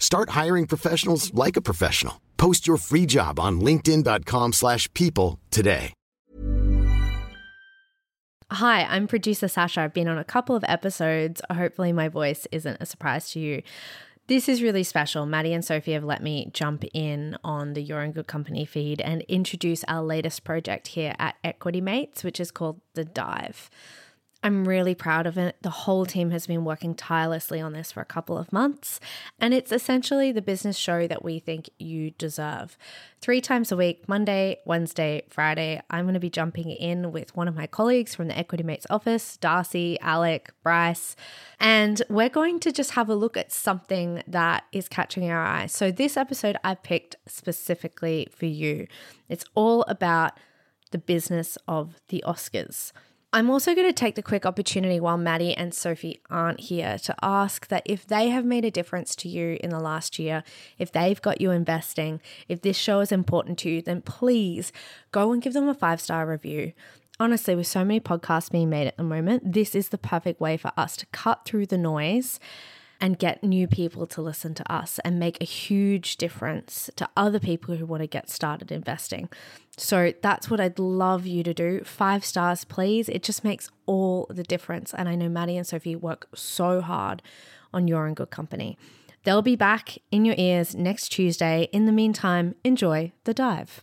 Start hiring professionals like a professional. Post your free job on linkedin.com/people slash people today. Hi, I'm producer Sasha. I've been on a couple of episodes. Hopefully, my voice isn't a surprise to you. This is really special. Maddie and Sophie have let me jump in on the You're in Good Company feed and introduce our latest project here at Equity Mates, which is called The Dive. I'm really proud of it. The whole team has been working tirelessly on this for a couple of months, and it's essentially the business show that we think you deserve. Three times a week, Monday, Wednesday, Friday, I'm going to be jumping in with one of my colleagues from the Equity Mates office, Darcy, Alec, Bryce, and we're going to just have a look at something that is catching our eye. So, this episode I picked specifically for you. It's all about the business of the Oscars. I'm also going to take the quick opportunity while Maddie and Sophie aren't here to ask that if they have made a difference to you in the last year, if they've got you investing, if this show is important to you, then please go and give them a five star review. Honestly, with so many podcasts being made at the moment, this is the perfect way for us to cut through the noise and get new people to listen to us and make a huge difference to other people who want to get started investing. So that's what I'd love you to do. Five stars, please. It just makes all the difference. And I know Maddie and Sophie work so hard on You're in Good Company. They'll be back in your ears next Tuesday. In the meantime, enjoy the dive.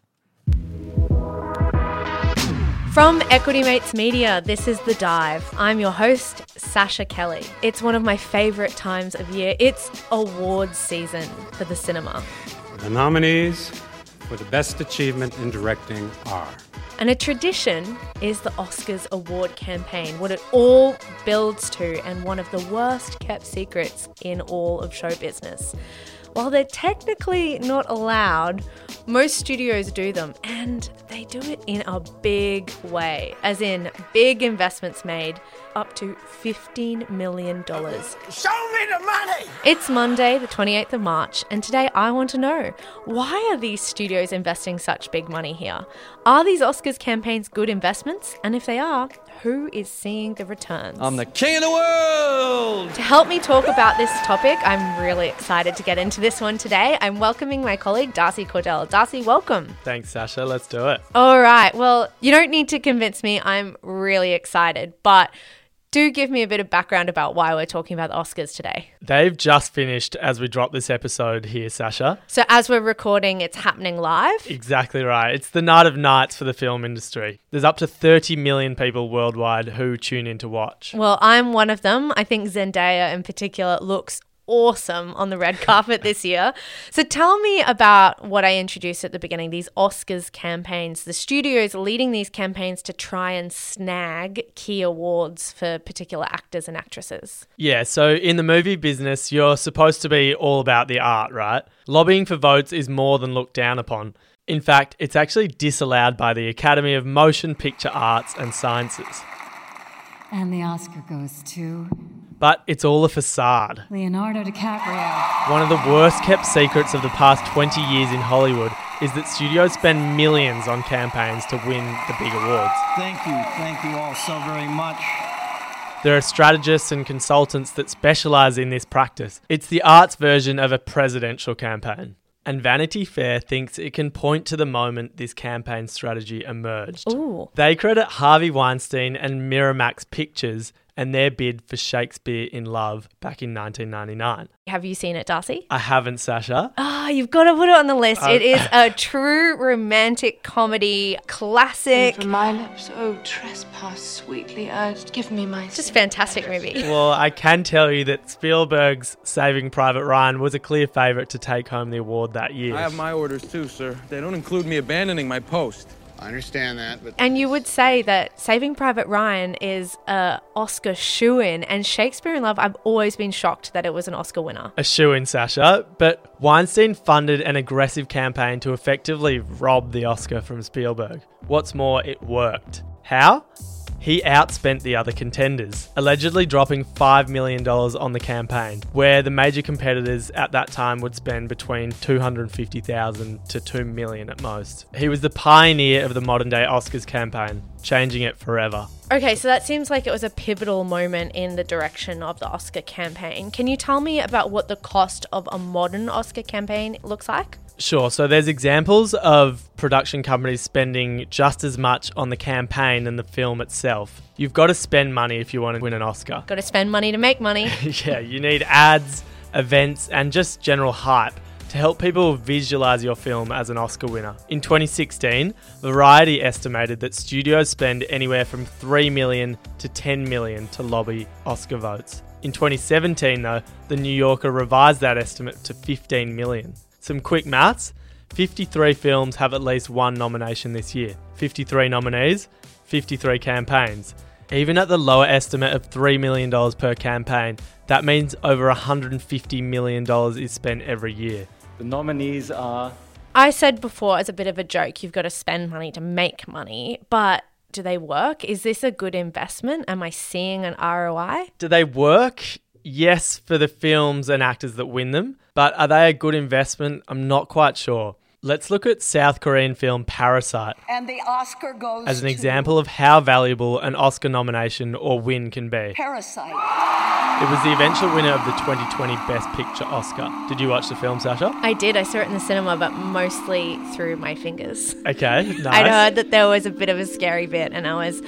From Equity Mates Media, this is The Dive. I'm your host, Sasha Kelly. It's one of my favorite times of year. It's awards season for the cinema. The nominees for the Best Achievement in Directing are And a tradition is the Oscars award campaign, what it all builds to, and one of the worst kept secrets in all of show business. While they're technically not allowed, most studios do them, and they do it in a big way, as in big investments made up to $15 million. Show me the money! It's Monday, the 28th of March, and today I want to know why are these studios investing such big money here? Are these Oscars campaigns good investments? And if they are, who is seeing the returns? I'm the king of the world! To help me talk about this topic, I'm really excited to get into this one today. I'm welcoming my colleague Darcy Cordell. Darcy, welcome. Thanks, Sasha. Let's do it. All right. Well, you don't need to convince me. I'm really excited, but do give me a bit of background about why we're talking about the Oscars today. They've just finished as we drop this episode here, Sasha. So, as we're recording, it's happening live. Exactly right. It's the night of nights for the film industry. There's up to 30 million people worldwide who tune in to watch. Well, I'm one of them. I think Zendaya in particular looks awesome on the red carpet this year. So tell me about what I introduced at the beginning these Oscars campaigns. The studios are leading these campaigns to try and snag key awards for particular actors and actresses. Yeah, so in the movie business, you're supposed to be all about the art, right? Lobbying for votes is more than looked down upon. In fact, it's actually disallowed by the Academy of Motion Picture Arts and Sciences. And the Oscar goes to But it's all a facade. Leonardo DiCaprio. One of the worst kept secrets of the past 20 years in Hollywood is that studios spend millions on campaigns to win the big awards. Thank you. Thank you all so very much. There are strategists and consultants that specialize in this practice. It's the arts version of a presidential campaign. And Vanity Fair thinks it can point to the moment this campaign strategy emerged. Ooh. They credit Harvey Weinstein and Miramax Pictures and their bid for Shakespeare in Love back in 1999. Have you seen it, Darcy? I haven't, Sasha. Ah, you've got to put it on the list. Uh, it is a true romantic comedy classic. From my lips, oh, trespass sweetly urged, give me my. Just fantastic movie. Well, I can tell you that Spielberg's Saving Private Ryan was a clear favourite to take home the award that year. I have my orders too, sir. They don't include me abandoning my post. I understand that, but And you would say that Saving Private Ryan is a Oscar shoe in, and Shakespeare in Love, I've always been shocked that it was an Oscar winner. A shoe in, Sasha. But Weinstein funded an aggressive campaign to effectively rob the Oscar from Spielberg. What's more, it worked. How? He outspent the other contenders, allegedly dropping $5 million on the campaign, where the major competitors at that time would spend between 250,000 to 2 million at most. He was the pioneer of the modern day Oscars campaign, changing it forever. Okay, so that seems like it was a pivotal moment in the direction of the Oscar campaign. Can you tell me about what the cost of a modern Oscar campaign looks like? Sure. So there's examples of production companies spending just as much on the campaign and the film itself. You've got to spend money if you want to win an Oscar. Got to spend money to make money. yeah, you need ads, events, and just general hype to help people visualize your film as an Oscar winner. In 2016, Variety estimated that studios spend anywhere from 3 million to 10 million to lobby Oscar votes. In 2017, though, the New Yorker revised that estimate to 15 million. Some quick maths 53 films have at least one nomination this year, 53 nominees, 53 campaigns. Even at the lower estimate of $3 million per campaign, that means over $150 million is spent every year. The nominees are. I said before, as a bit of a joke, you've got to spend money to make money, but do they work? Is this a good investment? Am I seeing an ROI? Do they work? Yes, for the films and actors that win them, but are they a good investment? I'm not quite sure. Let's look at South Korean film Parasite And the Oscar goes as an to example of how valuable an Oscar nomination or win can be. Parasite. It was the eventual winner of the 2020 Best Picture Oscar. Did you watch the film, Sasha? I did. I saw it in the cinema, but mostly through my fingers. Okay, nice. I'd heard that there was a bit of a scary bit, and I was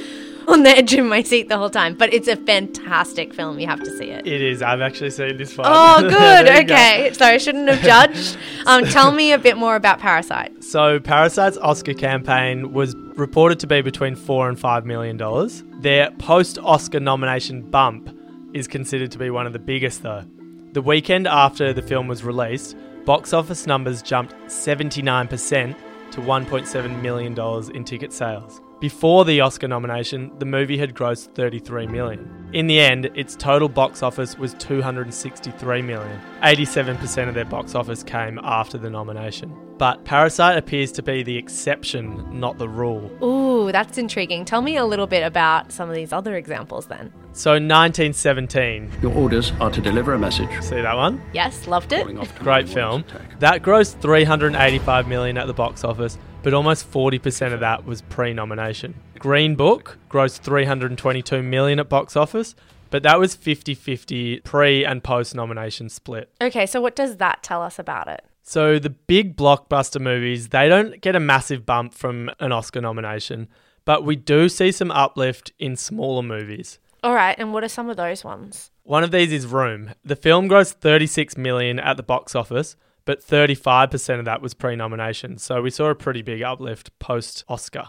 on the edge of my seat the whole time. But it's a fantastic film. You have to see it. It is. I've actually seen this one. Oh, good. You go. okay. So I shouldn't have judged. Um, tell me a bit more about Parasite. So, Parasite's Oscar campaign was reported to be between four and five million dollars. Their post-Oscar nomination bump is considered to be one of the biggest, though. The weekend after the film was released, box office numbers jumped 79% to $1.7 million in ticket sales. Before the Oscar nomination, the movie had grossed 33 million. In the end, its total box office was 263 million. 87% of their box office came after the nomination. But Parasite appears to be the exception, not the rule. Ooh, that's intriguing. Tell me a little bit about some of these other examples then. So 1917. Your orders are to deliver a message. See that one? Yes, loved it. Great film. That grossed 385 million at the box office, but almost 40% of that was pre-nomination. Green Book grossed 322 million at box office, but that was 50-50 pre and post nomination split. Okay, so what does that tell us about it? So the big blockbuster movies, they don't get a massive bump from an Oscar nomination, but we do see some uplift in smaller movies. All right, and what are some of those ones? One of these is Room. The film grossed 36 million at the box office, but 35% of that was pre-nomination. So we saw a pretty big uplift post Oscar.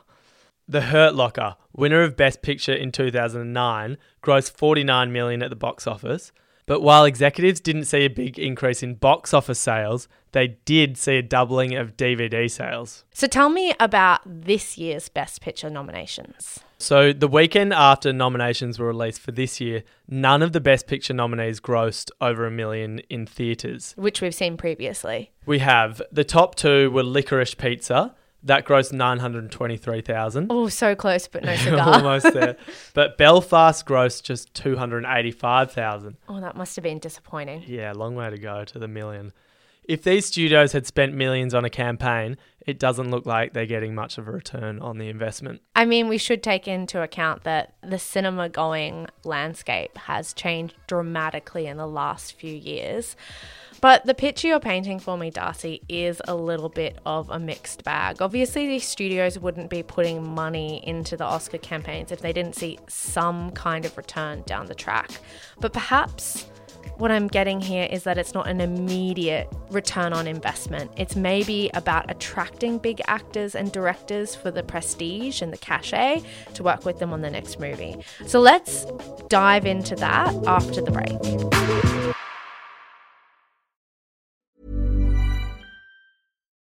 The Hurt Locker, winner of Best Picture in 2009, grossed 49 million at the box office. But while executives didn't see a big increase in box office sales, they did see a doubling of DVD sales. So tell me about this year's Best Picture nominations. So, the weekend after nominations were released for this year, none of the Best Picture nominees grossed over a million in theatres. Which we've seen previously. We have the top two were Licorice Pizza. That grossed 923,000. Oh, so close, but no cigar. Almost there. But Belfast grossed just 285,000. Oh, that must have been disappointing. Yeah, long way to go to the million. If these studios had spent millions on a campaign, it doesn't look like they're getting much of a return on the investment. I mean, we should take into account that the cinema going landscape has changed dramatically in the last few years. But the picture you're painting for me, Darcy, is a little bit of a mixed bag. Obviously, these studios wouldn't be putting money into the Oscar campaigns if they didn't see some kind of return down the track. But perhaps what I'm getting here is that it's not an immediate return on investment. It's maybe about attracting big actors and directors for the prestige and the cachet to work with them on the next movie. So let's dive into that after the break.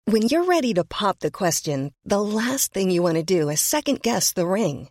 When you're ready to pop the question, the last thing you want to do is second guess the ring.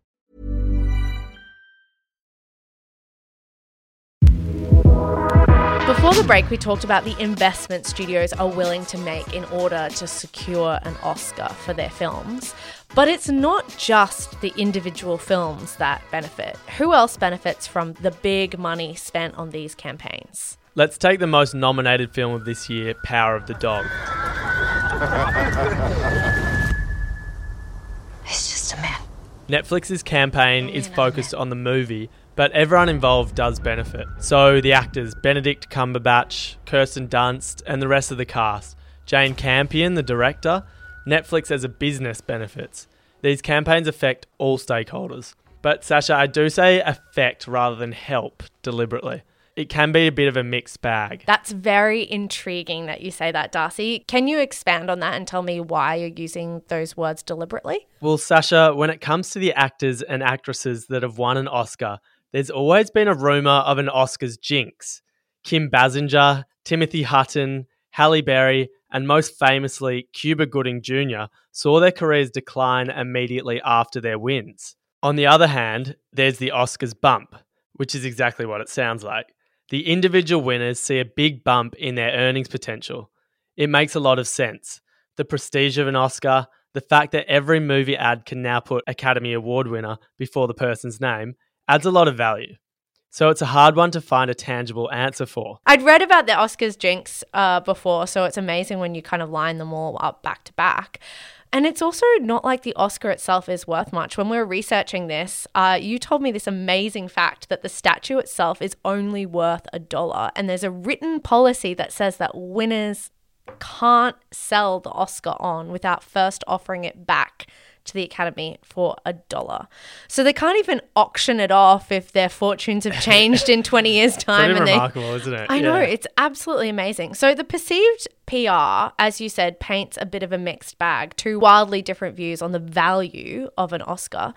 Before the break, we talked about the investment studios are willing to make in order to secure an Oscar for their films. But it's not just the individual films that benefit. Who else benefits from the big money spent on these campaigns? Let's take the most nominated film of this year, Power of the Dog. It's just a man. Netflix's campaign oh, is focused on the movie, but everyone involved does benefit. So the actors Benedict Cumberbatch, Kirsten Dunst, and the rest of the cast. Jane Campion, the director, Netflix as a business benefits. These campaigns affect all stakeholders. But Sasha, I do say affect rather than help deliberately. It can be a bit of a mixed bag. That's very intriguing that you say that, Darcy. Can you expand on that and tell me why you're using those words deliberately? Well, Sasha, when it comes to the actors and actresses that have won an Oscar, there's always been a rumour of an Oscars jinx. Kim Basinger, Timothy Hutton, Halle Berry, and most famously, Cuba Gooding Jr., saw their careers decline immediately after their wins. On the other hand, there's the Oscars bump, which is exactly what it sounds like. The individual winners see a big bump in their earnings potential. It makes a lot of sense. The prestige of an Oscar, the fact that every movie ad can now put Academy Award winner before the person's name, adds a lot of value. So it's a hard one to find a tangible answer for. I'd read about the Oscars jinx uh, before, so it's amazing when you kind of line them all up back to back. And it's also not like the Oscar itself is worth much. When we were researching this, uh, you told me this amazing fact that the statue itself is only worth a dollar. And there's a written policy that says that winners can't sell the Oscar on without first offering it back to the Academy for a dollar. So they can't even auction it off if their fortunes have changed in 20 years' time. Pretty and they- remarkable, isn't it? I know, it's absolutely amazing. So the perceived PR, as you said, paints a bit of a mixed bag, two wildly different views on the value of an Oscar.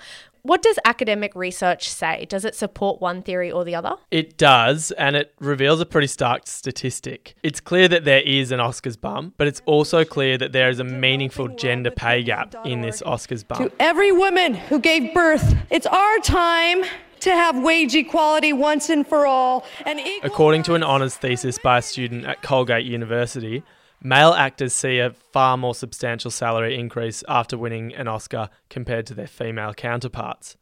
What does academic research say? Does it support one theory or the other? It does, and it reveals a pretty stark statistic. It's clear that there is an Oscars bump, but it's also clear that there is a meaningful gender pay gap in this Oscars bum. To every woman who gave birth, it's our time to have wage equality once and for all. And According to an honours thesis by a student at Colgate University, male actors see a far more substantial salary increase after winning an Oscar compared to their female counterparts.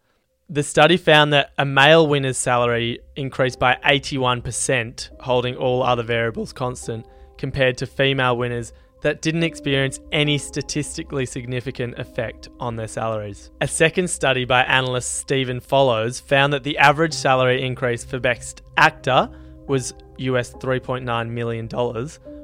The study found that a male winner's salary increased by 81%, holding all other variables constant, compared to female winners that didn't experience any statistically significant effect on their salaries. A second study by analyst Stephen Follows found that the average salary increase for Best Actor was US $3.9 million,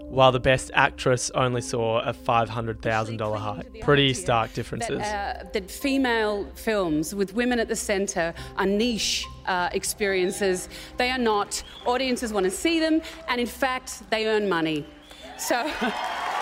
while the Best Actress only saw a $500,000 hike. Pretty stark differences. That, uh, that female films with women at the centre are niche uh, experiences. They are not. Audiences want to see them, and in fact, they earn money. So.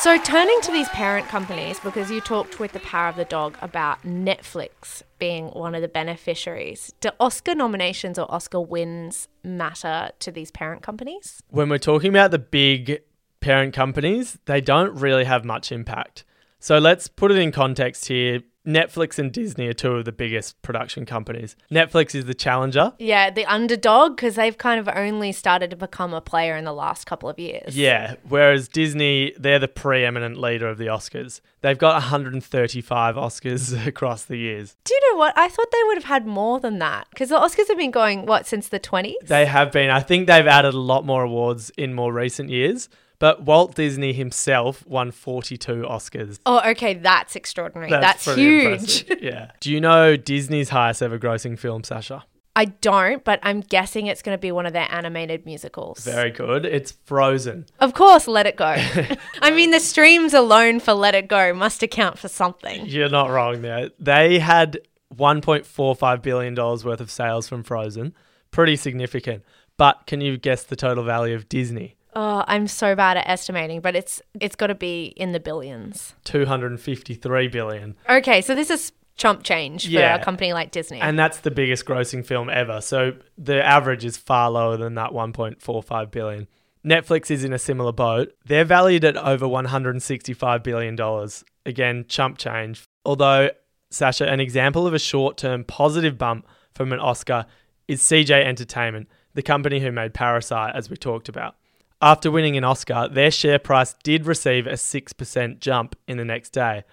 So, turning to these parent companies, because you talked with the Power of the Dog about Netflix being one of the beneficiaries, do Oscar nominations or Oscar wins matter to these parent companies? when we're talking about the big parent companies, they don't really have much impact. So let's put it in context here. Netflix and Disney are two of the biggest production companies. Netflix is the challenger. Yeah, the underdog because they've kind of only started to become a player in the last couple of years. Yeah, whereas Disney, they're the preeminent leader of the Oscars. They've got 135 Oscars across the years. Do you know what? I thought they would have had more than that because the Oscars have been going, what, since the 20s? They have been. I think they've added a lot more awards in more recent years. But Walt Disney himself won 42 Oscars. Oh, okay, that's extraordinary. That's, that's huge. yeah. Do you know Disney's highest ever grossing film, Sasha? I don't, but I'm guessing it's going to be one of their animated musicals. Very good. It's Frozen. Of course, Let It Go. I mean, the streams alone for Let It Go must account for something. You're not wrong there. They had $1.45 billion worth of sales from Frozen. Pretty significant. But can you guess the total value of Disney? Oh, I'm so bad at estimating, but it's it's got to be in the billions. 253 billion. Okay, so this is chump change for yeah. a company like Disney. And that's the biggest grossing film ever. So the average is far lower than that 1.45 billion. Netflix is in a similar boat. They're valued at over $165 billion. Again, chump change. Although, Sasha, an example of a short term positive bump from an Oscar is CJ Entertainment, the company who made Parasite, as we talked about. After winning an Oscar, their share price did receive a 6% jump in the next day,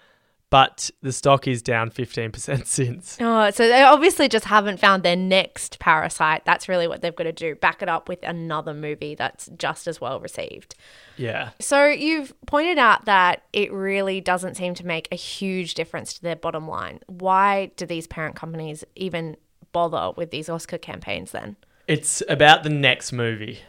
but the stock is down 15% since. Oh, so they obviously just haven't found their next parasite. That's really what they've got to do. Back it up with another movie that's just as well received. Yeah. So you've pointed out that it really doesn't seem to make a huge difference to their bottom line. Why do these parent companies even bother with these Oscar campaigns then? It's about the next movie.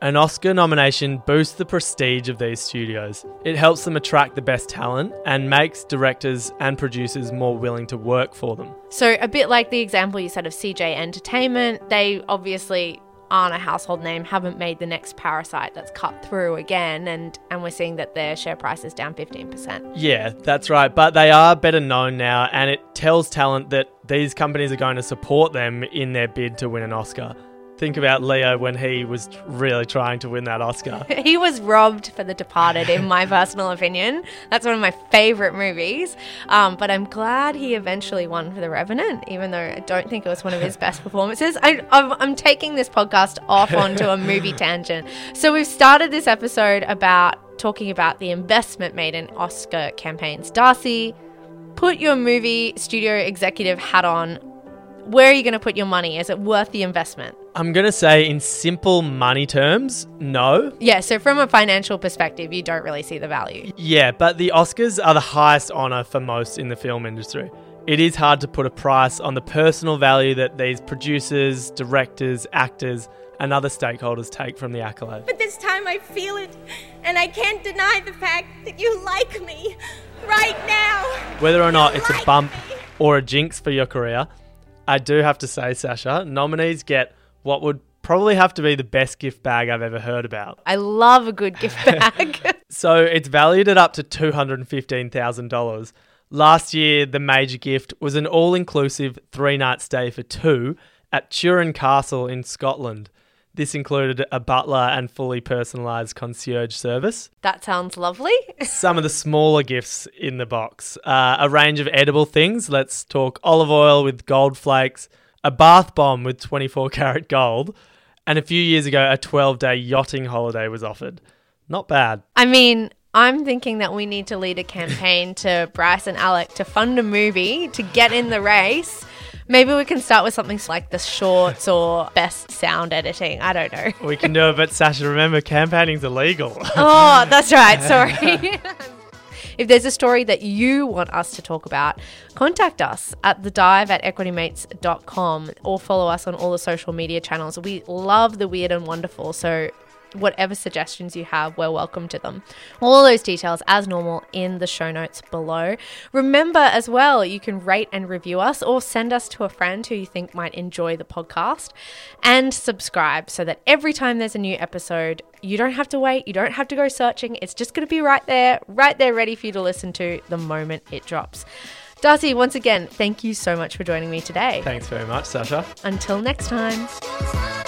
An Oscar nomination boosts the prestige of these studios. It helps them attract the best talent and makes directors and producers more willing to work for them. So, a bit like the example you said of CJ Entertainment, they obviously aren't a household name, haven't made the next Parasite that's cut through again, and, and we're seeing that their share price is down 15%. Yeah, that's right. But they are better known now, and it tells talent that these companies are going to support them in their bid to win an Oscar. Think about Leo when he was really trying to win that Oscar. he was robbed for The Departed, in my personal opinion. That's one of my favorite movies. Um, but I'm glad he eventually won for The Revenant, even though I don't think it was one of his best performances. I, I'm taking this podcast off onto a movie tangent. So we've started this episode about talking about the investment made in Oscar campaigns. Darcy, put your movie studio executive hat on where are you going to put your money? Is it worth the investment? I'm going to say, in simple money terms, no. Yeah, so from a financial perspective, you don't really see the value. Yeah, but the Oscars are the highest honour for most in the film industry. It is hard to put a price on the personal value that these producers, directors, actors, and other stakeholders take from the accolade. But this time I feel it, and I can't deny the fact that you like me right now. Whether or not it's like a bump me. or a jinx for your career, I do have to say, Sasha, nominees get what would probably have to be the best gift bag I've ever heard about. I love a good gift bag. so it's valued at up to $215,000. Last year, the major gift was an all inclusive three night stay for two at Turin Castle in Scotland. This included a butler and fully personalised concierge service. That sounds lovely. Some of the smaller gifts in the box uh, a range of edible things. Let's talk olive oil with gold flakes, a bath bomb with 24 karat gold, and a few years ago, a 12 day yachting holiday was offered. Not bad. I mean, I'm thinking that we need to lead a campaign to Bryce and Alec to fund a movie to get in the race Maybe we can start with something like the shorts or best sound editing. I don't know. We can do it, but Sasha, remember, campaigning's illegal. oh, that's right. Sorry. If there's a story that you want us to talk about, contact us at the dive at equitymates.com or follow us on all the social media channels. We love the weird and wonderful, so whatever suggestions you have, we're welcome to them. All those details, as normal, in the show notes below. Remember as well, you can rate and review us or send us to a friend who you think might enjoy the podcast and subscribe so that every time there's a new episode, you don't have to wait, you don't have to go searching. It's just going to be right there, right there, ready for you to listen to the moment it drops. Darcy, once again, thank you so much for joining me today. Thanks very much, Sasha. Until next time.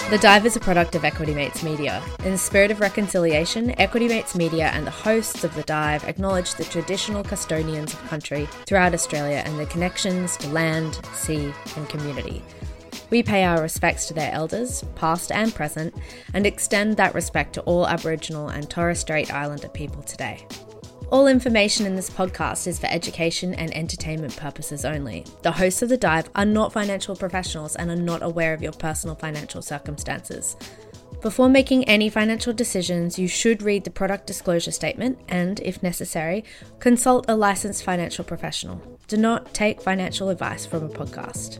The Dive is a product of Equity Mates Media. In the spirit of reconciliation, Equity Mates Media and the hosts of The Dive acknowledge the traditional custodians of country throughout Australia and their connections to land, sea, and community. We pay our respects to their elders, past and present, and extend that respect to all Aboriginal and Torres Strait Islander people today. All information in this podcast is for education and entertainment purposes only. The hosts of The Dive are not financial professionals and are not aware of your personal financial circumstances. Before making any financial decisions, you should read the product disclosure statement and, if necessary, consult a licensed financial professional. Do not take financial advice from a podcast.